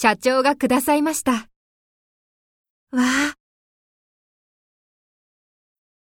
社長がくださいました。わあ、